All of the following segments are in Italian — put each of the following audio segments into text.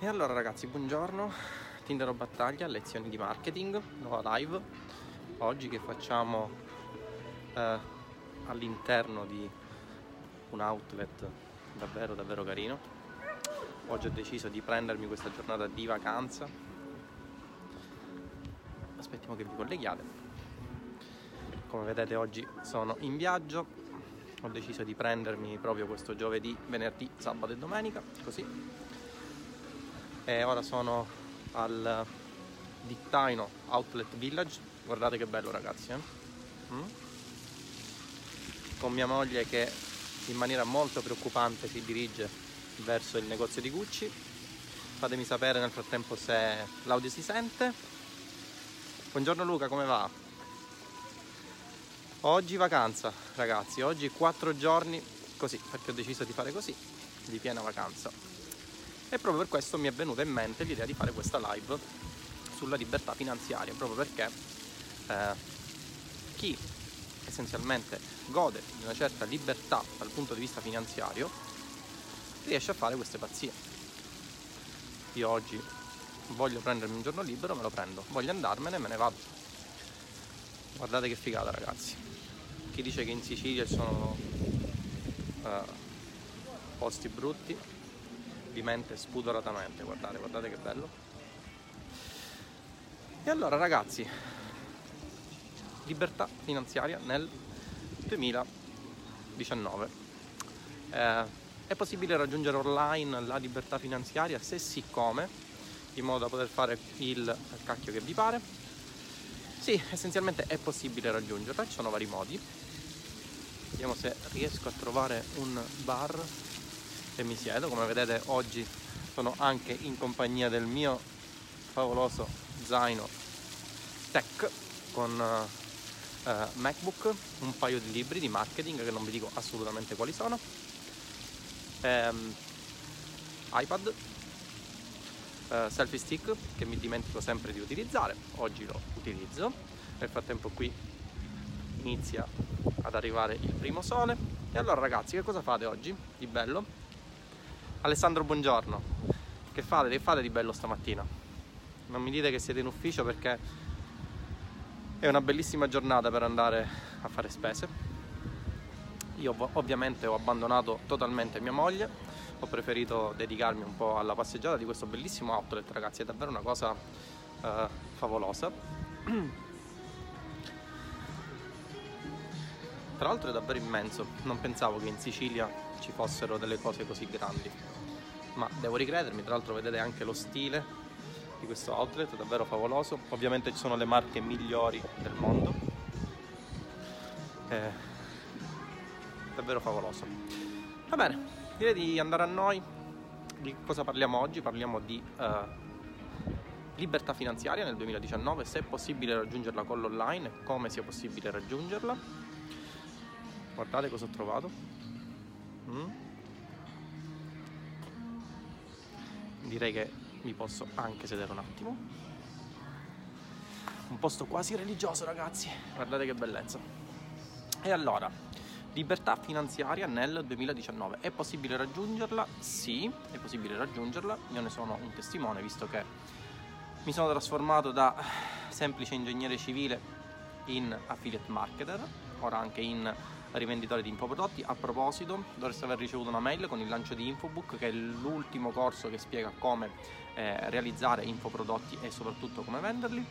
E allora ragazzi, buongiorno, Tinder Battaglia, lezioni di marketing, nuova live. Oggi che facciamo eh, all'interno di un outlet davvero davvero carino. Oggi ho deciso di prendermi questa giornata di vacanza. Aspettiamo che vi colleghiate. Come vedete oggi sono in viaggio. Ho deciso di prendermi proprio questo giovedì, venerdì, sabato e domenica, così e ora sono al Dittaino Outlet Village guardate che bello ragazzi eh? mm? con mia moglie che in maniera molto preoccupante si dirige verso il negozio di Gucci fatemi sapere nel frattempo se l'audio si sente buongiorno Luca come va? oggi vacanza ragazzi oggi quattro giorni così perché ho deciso di fare così di piena vacanza e proprio per questo mi è venuta in mente l'idea di fare questa live sulla libertà finanziaria, proprio perché eh, chi essenzialmente gode di una certa libertà dal punto di vista finanziario riesce a fare queste pazzie. Io oggi voglio prendermi un giorno libero, me lo prendo, voglio andarmene, me ne vado. Guardate che figata ragazzi. Chi dice che in Sicilia ci sono eh, posti brutti di mente spudoratamente, guardate, guardate che bello. E allora ragazzi, libertà finanziaria nel 2019. Eh, è possibile raggiungere online la libertà finanziaria? Se sì, come? In modo da poter fare il cacchio che vi pare? Sì, essenzialmente è possibile raggiungerla, ci sono vari modi. Vediamo se riesco a trovare un bar e mi siedo. Come vedete oggi sono anche in compagnia del mio favoloso zaino tech con uh, MacBook, un paio di libri di marketing che non vi dico assolutamente quali sono, um, iPad, uh, selfie stick che mi dimentico sempre di utilizzare, oggi lo utilizzo, nel frattempo qui inizia ad arrivare il primo sole e allora ragazzi che cosa fate oggi di bello? Alessandro, buongiorno. Che fate? Che fate di bello stamattina? Non mi dite che siete in ufficio perché è una bellissima giornata per andare a fare spese. Io ovviamente ho abbandonato totalmente mia moglie, ho preferito dedicarmi un po' alla passeggiata di questo bellissimo outlet, ragazzi, è davvero una cosa uh, favolosa. Tra l'altro è davvero immenso, non pensavo che in Sicilia ci fossero delle cose così grandi. Ma devo ricredermi, tra l'altro vedete anche lo stile di questo outlet, davvero favoloso. Ovviamente ci sono le marche migliori del mondo. È davvero favoloso. Va bene, direi di andare a noi. Di cosa parliamo oggi? Parliamo di uh, libertà finanziaria nel 2019, se è possibile raggiungerla con l'online come sia possibile raggiungerla guardate cosa ho trovato. Direi che mi posso anche sedere un attimo. Un posto quasi religioso ragazzi. Guardate che bellezza. E allora libertà finanziaria nel 2019 è possibile raggiungerla? sì è possibile raggiungerla. Io ne sono un testimone visto che mi sono trasformato da semplice ingegnere civile in affiliate marketer ora anche in rivenditore di infoprodotti. A proposito, dovreste aver ricevuto una mail con il lancio di Infobook, che è l'ultimo corso che spiega come eh, realizzare infoprodotti e soprattutto come venderli.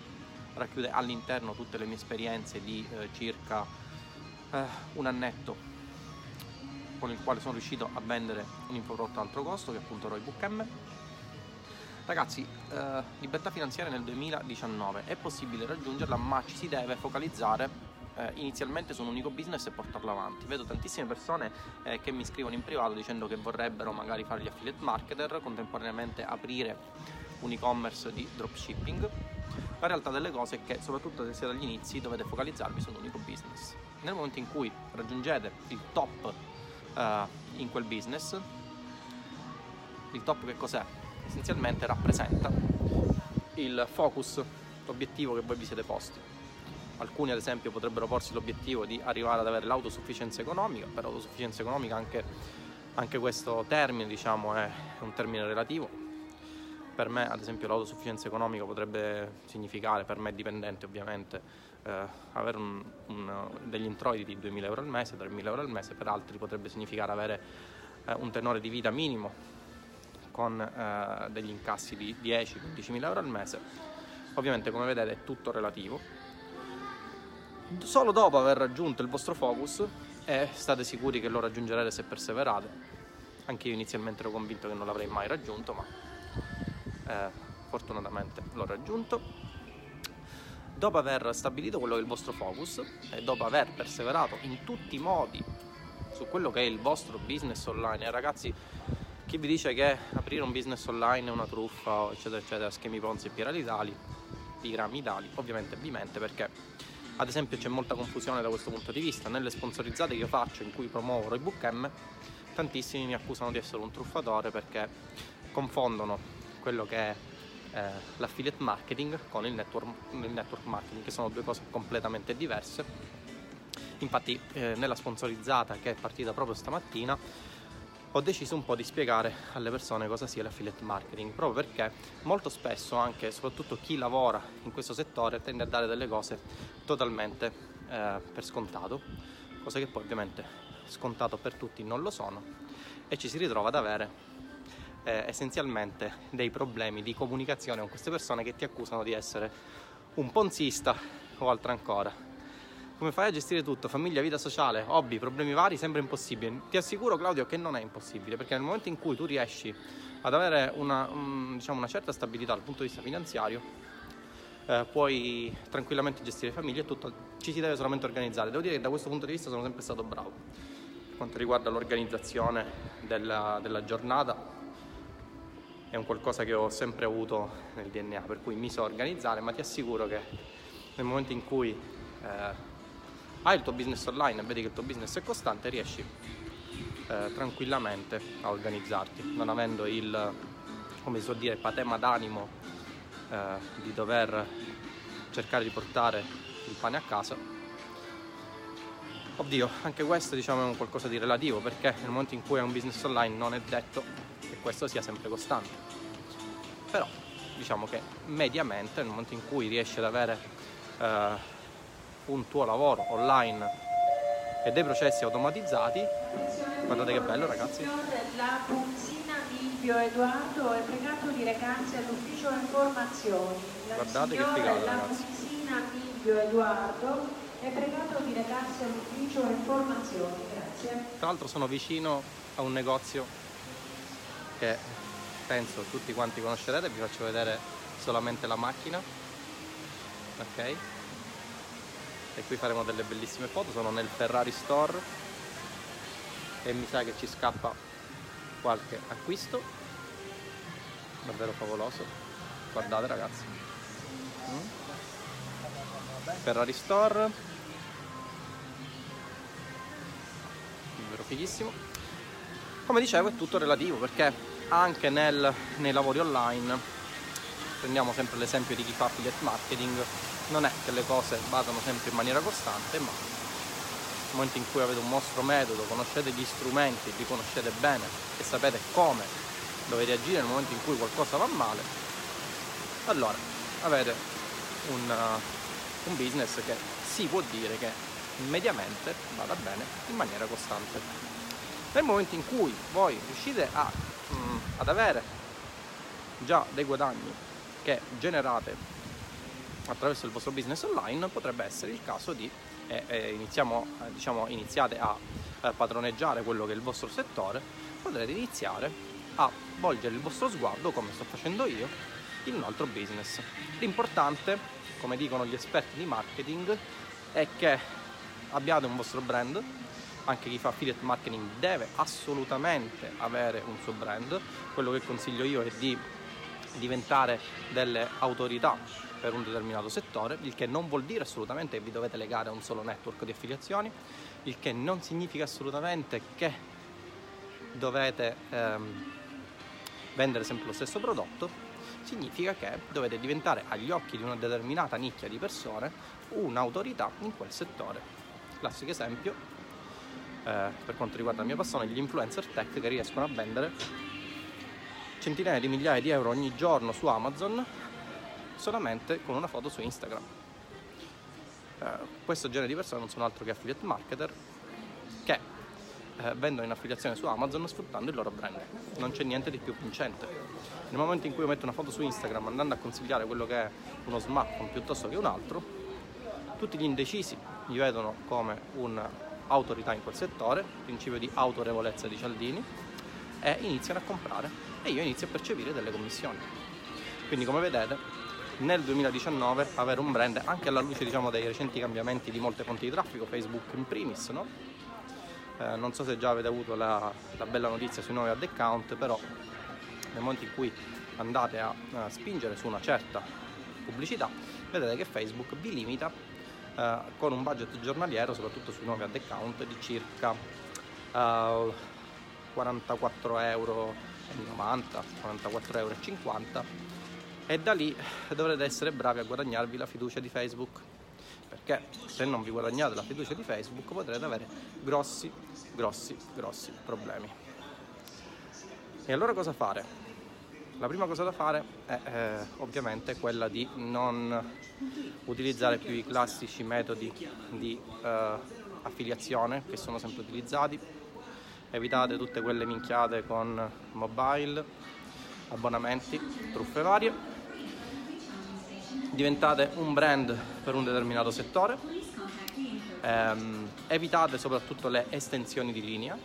Racchiude all'interno tutte le mie esperienze di eh, circa eh, un annetto con il quale sono riuscito a vendere un infoprodotto a altro costo, che è appunto Roybook M. Ragazzi, eh, libertà finanziaria nel 2019 è possibile raggiungerla, ma ci si deve focalizzare eh, inizialmente su un unico business e portarlo avanti. Vedo tantissime persone eh, che mi scrivono in privato dicendo che vorrebbero magari fare gli affiliate marketer, contemporaneamente aprire un e-commerce di dropshipping. La realtà delle cose è che, soprattutto se siete agli inizi, dovete focalizzarvi su un unico business. Nel momento in cui raggiungete il top eh, in quel business, il top che cos'è? Essenzialmente rappresenta il focus, l'obiettivo che voi vi siete posti alcuni ad esempio potrebbero porsi l'obiettivo di arrivare ad avere l'autosufficienza economica, per autosufficienza economica anche, anche questo termine diciamo, è un termine relativo. per me ad esempio l'autosufficienza economica potrebbe significare, per me dipendente ovviamente, eh, avere un, un, degli introiti di 2.000 euro al mese, 3.000 euro al mese, per altri potrebbe significare avere eh, un tenore di vita minimo con eh, degli incassi di 10-15 mila euro al mese. Ovviamente come vedete è tutto relativo. Solo dopo aver raggiunto il vostro focus e state sicuri che lo raggiungerete se perseverate. Anche io inizialmente ero convinto che non l'avrei mai raggiunto, ma eh, fortunatamente l'ho raggiunto. Dopo aver stabilito quello che è il vostro focus e dopo aver perseverato in tutti i modi su quello che è il vostro business online, e ragazzi chi vi dice che aprire un business online è una truffa, eccetera, eccetera, schemi Ponzi e piramidali, piramidali, ovviamente vi mente perché ad esempio c'è molta confusione da questo punto di vista. Nelle sponsorizzate che io faccio in cui promuovo Roybook M, tantissimi mi accusano di essere un truffatore perché confondono quello che è eh, l'affiliate marketing con il network, il network, marketing, che sono due cose completamente diverse. Infatti eh, nella sponsorizzata che è partita proprio stamattina ho deciso un po' di spiegare alle persone cosa sia l'affiliate marketing, proprio perché molto spesso anche, soprattutto chi lavora in questo settore, tende a dare delle cose totalmente eh, per scontato, cose che poi ovviamente scontato per tutti non lo sono e ci si ritrova ad avere eh, essenzialmente dei problemi di comunicazione con queste persone che ti accusano di essere un ponzista o altro ancora come fai a gestire tutto? Famiglia, vita sociale, hobby, problemi vari, sembra impossibile. Ti assicuro Claudio che non è impossibile, perché nel momento in cui tu riesci ad avere una, un, diciamo, una certa stabilità dal punto di vista finanziario, eh, puoi tranquillamente gestire famiglia e tutto, ci si deve solamente organizzare. Devo dire che da questo punto di vista sono sempre stato bravo. Per quanto riguarda l'organizzazione della, della giornata, è un qualcosa che ho sempre avuto nel DNA, per cui mi so organizzare, ma ti assicuro che nel momento in cui eh, hai il tuo business online e vedi che il tuo business è costante, riesci eh, tranquillamente a organizzarti, non avendo il, come si suol dire, patema d'animo eh, di dover cercare di portare il pane a casa. Oddio, anche questo diciamo è un qualcosa di relativo perché nel momento in cui hai un business online non è detto che questo sia sempre costante. Però diciamo che mediamente nel momento in cui riesci ad avere eh, un tuo lavoro online e dei processi automatizzati. Guardate che bello ragazzi. La punzina Livio Edoardo è pregato di recarsi all'ufficio informazioni. La Guardate che figata la punzina Livio Edoardo è pregato di recarsi all'ufficio informazioni. Grazie. Tra l'altro sono vicino a un negozio che penso tutti quanti conoscerete, vi faccio vedere solamente la macchina. Ok? E qui faremo delle bellissime foto sono nel Ferrari Store. E mi sa che ci scappa qualche acquisto. Davvero favoloso. Guardate ragazzi. Mm. Ferrari Store. Davvero fighissimo. Come dicevo è tutto relativo perché anche nel, nei lavori online prendiamo sempre l'esempio di chi fa affiliate marketing non è che le cose vadano sempre in maniera costante, ma nel momento in cui avete un vostro metodo, conoscete gli strumenti, li conoscete bene e sapete come dovete agire nel momento in cui qualcosa va male, allora avete un, uh, un business che si può dire che mediamente vada bene in maniera costante. Nel momento in cui voi riuscite a, mm, ad avere già dei guadagni che generate attraverso il vostro business online potrebbe essere il caso di eh, eh, iniziamo, eh, diciamo, iniziate a eh, padroneggiare quello che è il vostro settore, potrete iniziare a volgere il vostro sguardo, come sto facendo io, in un altro business. L'importante, come dicono gli esperti di marketing, è che abbiate un vostro brand, anche chi fa affiliate marketing deve assolutamente avere un suo brand, quello che consiglio io è di diventare delle autorità per un determinato settore, il che non vuol dire assolutamente che vi dovete legare a un solo network di affiliazioni, il che non significa assolutamente che dovete ehm, vendere sempre lo stesso prodotto, significa che dovete diventare agli occhi di una determinata nicchia di persone un'autorità in quel settore. Classico esempio, eh, per quanto riguarda la mia passione, gli influencer tech che riescono a vendere centinaia di migliaia di euro ogni giorno su Amazon solamente con una foto su Instagram. Eh, questo genere di persone non sono altro che affiliate marketer che eh, vendono in affiliazione su Amazon sfruttando il loro brand. Non c'è niente di più vincente. Nel momento in cui io metto una foto su Instagram andando a consigliare quello che è uno smartphone piuttosto che un altro, tutti gli indecisi mi vedono come un'autorità in quel settore, principio di autorevolezza di Cialdini, e iniziano a comprare e io inizio a percepire delle commissioni. Quindi come vedete nel 2019 avere un brand anche alla luce diciamo, dei recenti cambiamenti di molte fonti di traffico, Facebook in primis, no? eh, non so se già avete avuto la, la, bella notizia sui nuovi ad account, però nel momento in cui andate a, a spingere su una certa pubblicità, vedete che Facebook vi limita eh, con un budget giornaliero, soprattutto sui nuovi ad account, di circa eh, 44 euro 90, 44,50 euro e da lì dovrete essere bravi a guadagnarvi la fiducia di Facebook perché se non vi guadagnate la fiducia di Facebook potrete avere grossi, grossi, grossi problemi. E allora cosa fare? La prima cosa da fare è eh, ovviamente quella di non utilizzare più i classici metodi di eh, affiliazione che sono sempre utilizzati, evitate tutte quelle minchiate con mobile, abbonamenti, truffe varie diventate un brand per un determinato settore, ehm, evitate soprattutto le estensioni di linea,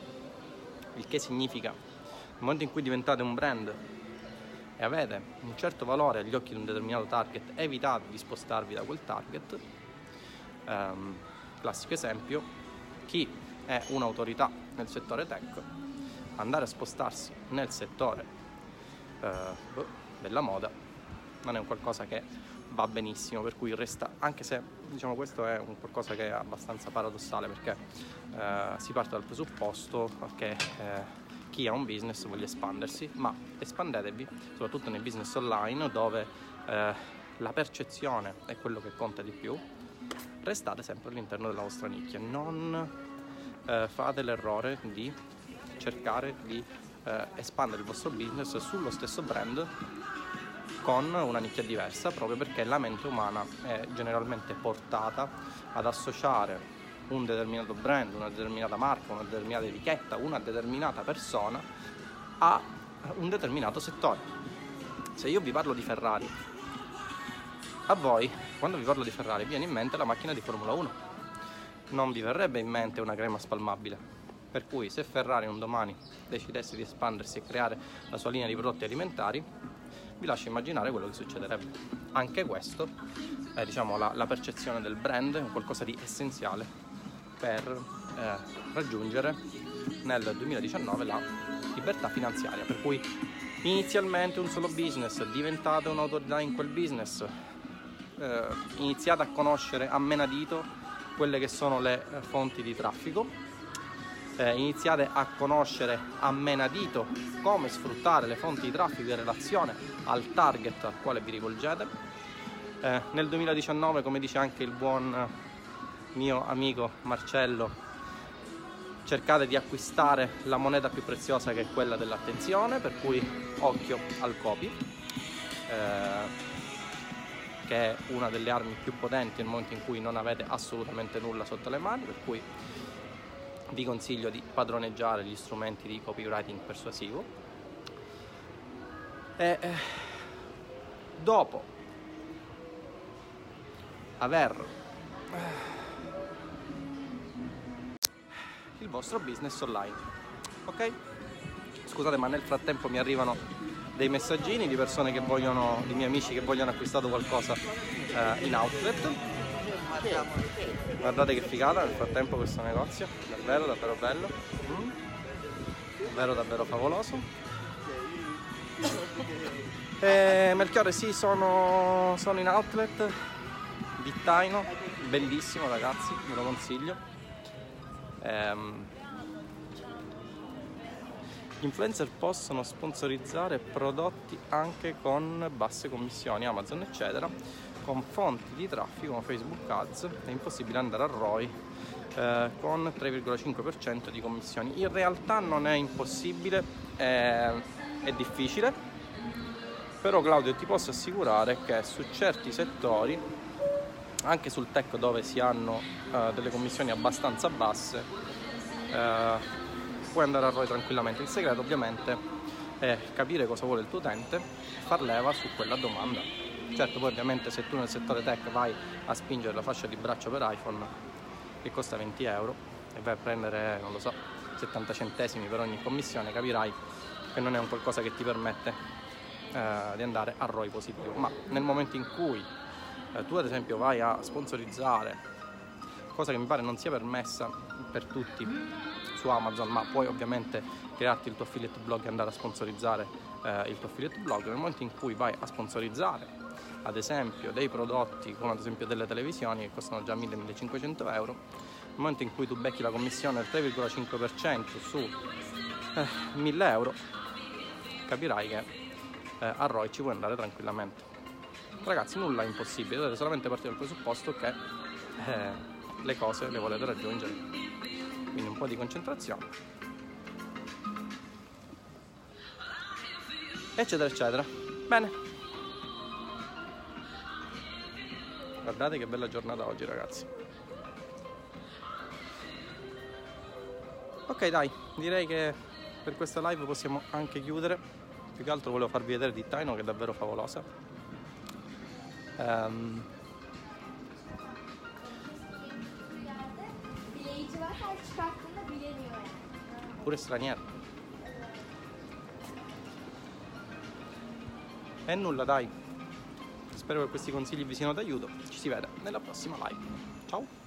il che significa nel momento in cui diventate un brand e avete un certo valore agli occhi di un determinato target, evitate di spostarvi da quel target. Ehm, classico esempio, chi è un'autorità nel settore tech, andare a spostarsi nel settore eh, boh, della moda non è un qualcosa che va benissimo, per cui resta, anche se diciamo questo è un qualcosa che è abbastanza paradossale perché eh, si parte dal presupposto che eh, chi ha un business voglia espandersi, ma espandetevi soprattutto nei business online dove eh, la percezione è quello che conta di più, restate sempre all'interno della vostra nicchia, non eh, fate l'errore di cercare di eh, espandere il vostro business sullo stesso brand con una nicchia diversa proprio perché la mente umana è generalmente portata ad associare un determinato brand, una determinata marca, una determinata etichetta, una determinata persona a un determinato settore. Se io vi parlo di Ferrari, a voi, quando vi parlo di Ferrari, viene in mente la macchina di Formula 1. Non vi verrebbe in mente una crema spalmabile. Per cui se Ferrari un domani decidesse di espandersi e creare la sua linea di prodotti alimentari, vi lascio immaginare quello che succederebbe. Anche questo è diciamo, la, la percezione del brand, qualcosa di essenziale per eh, raggiungere nel 2019 la libertà finanziaria. Per cui inizialmente un solo business, diventate un'autorità in quel business, eh, iniziate a conoscere a menadito quelle che sono le eh, fonti di traffico eh, iniziate a conoscere a menadito come sfruttare le fonti di traffico in relazione al target al quale vi rivolgete. Eh, nel 2019, come dice anche il buon mio amico Marcello, cercate di acquistare la moneta più preziosa che è quella dell'attenzione, per cui occhio al copy, eh, che è una delle armi più potenti nel momento in cui non avete assolutamente nulla sotto le mani, per cui vi consiglio di padroneggiare gli strumenti di copywriting persuasivo. E eh, dopo aver eh, il vostro business online ok? Scusate ma nel frattempo mi arrivano dei messaggini di persone che vogliono di miei amici che vogliono acquistare qualcosa eh, in outlet Guardate che figata nel frattempo questo negozio, davvero davvero bello, mm. davvero davvero favoloso. E Melchiorre sì, sono, sono in outlet, Vittaino, bellissimo ragazzi, ve lo consiglio. Ehm, gli influencer possono sponsorizzare prodotti anche con basse commissioni, Amazon eccetera con fonti di traffico come Facebook Ads è impossibile andare a ROI eh, con 3,5% di commissioni. In realtà non è impossibile, eh, è difficile, però Claudio ti posso assicurare che su certi settori, anche sul tech dove si hanno uh, delle commissioni abbastanza basse, uh, puoi andare a ROI tranquillamente. Il segreto ovviamente è capire cosa vuole il tuo utente e far leva su quella domanda. Certo, poi ovviamente se tu nel settore tech vai a spingere la fascia di braccio per iPhone che costa 20 euro e vai a prendere, non lo so, 70 centesimi per ogni commissione, capirai che non è un qualcosa che ti permette eh, di andare a ROI positivo. Ma nel momento in cui eh, tu ad esempio vai a sponsorizzare, cosa che mi pare non sia permessa per tutti su Amazon, ma puoi ovviamente crearti il tuo affiliate blog e andare a sponsorizzare eh, il tuo affiliate blog, nel momento in cui vai a sponsorizzare ad esempio dei prodotti come ad esempio delle televisioni che costano già 1000-1500 euro, nel momento in cui tu becchi la commissione del 3,5% su eh, 1000 euro, capirai che eh, a ROI ci puoi andare tranquillamente. Ragazzi, nulla è impossibile, dovete solamente partire dal presupposto che eh, le cose le volete raggiungere. Quindi un po' di concentrazione. Eccetera, eccetera. Bene. Guardate che bella giornata oggi ragazzi. Ok dai, direi che per questa live possiamo anche chiudere. Più che altro volevo farvi vedere di Taino che è davvero favolosa. Um, pure straniero. E nulla dai. Spero che questi consigli vi siano d'aiuto. Ci si vede nella prossima live. Ciao!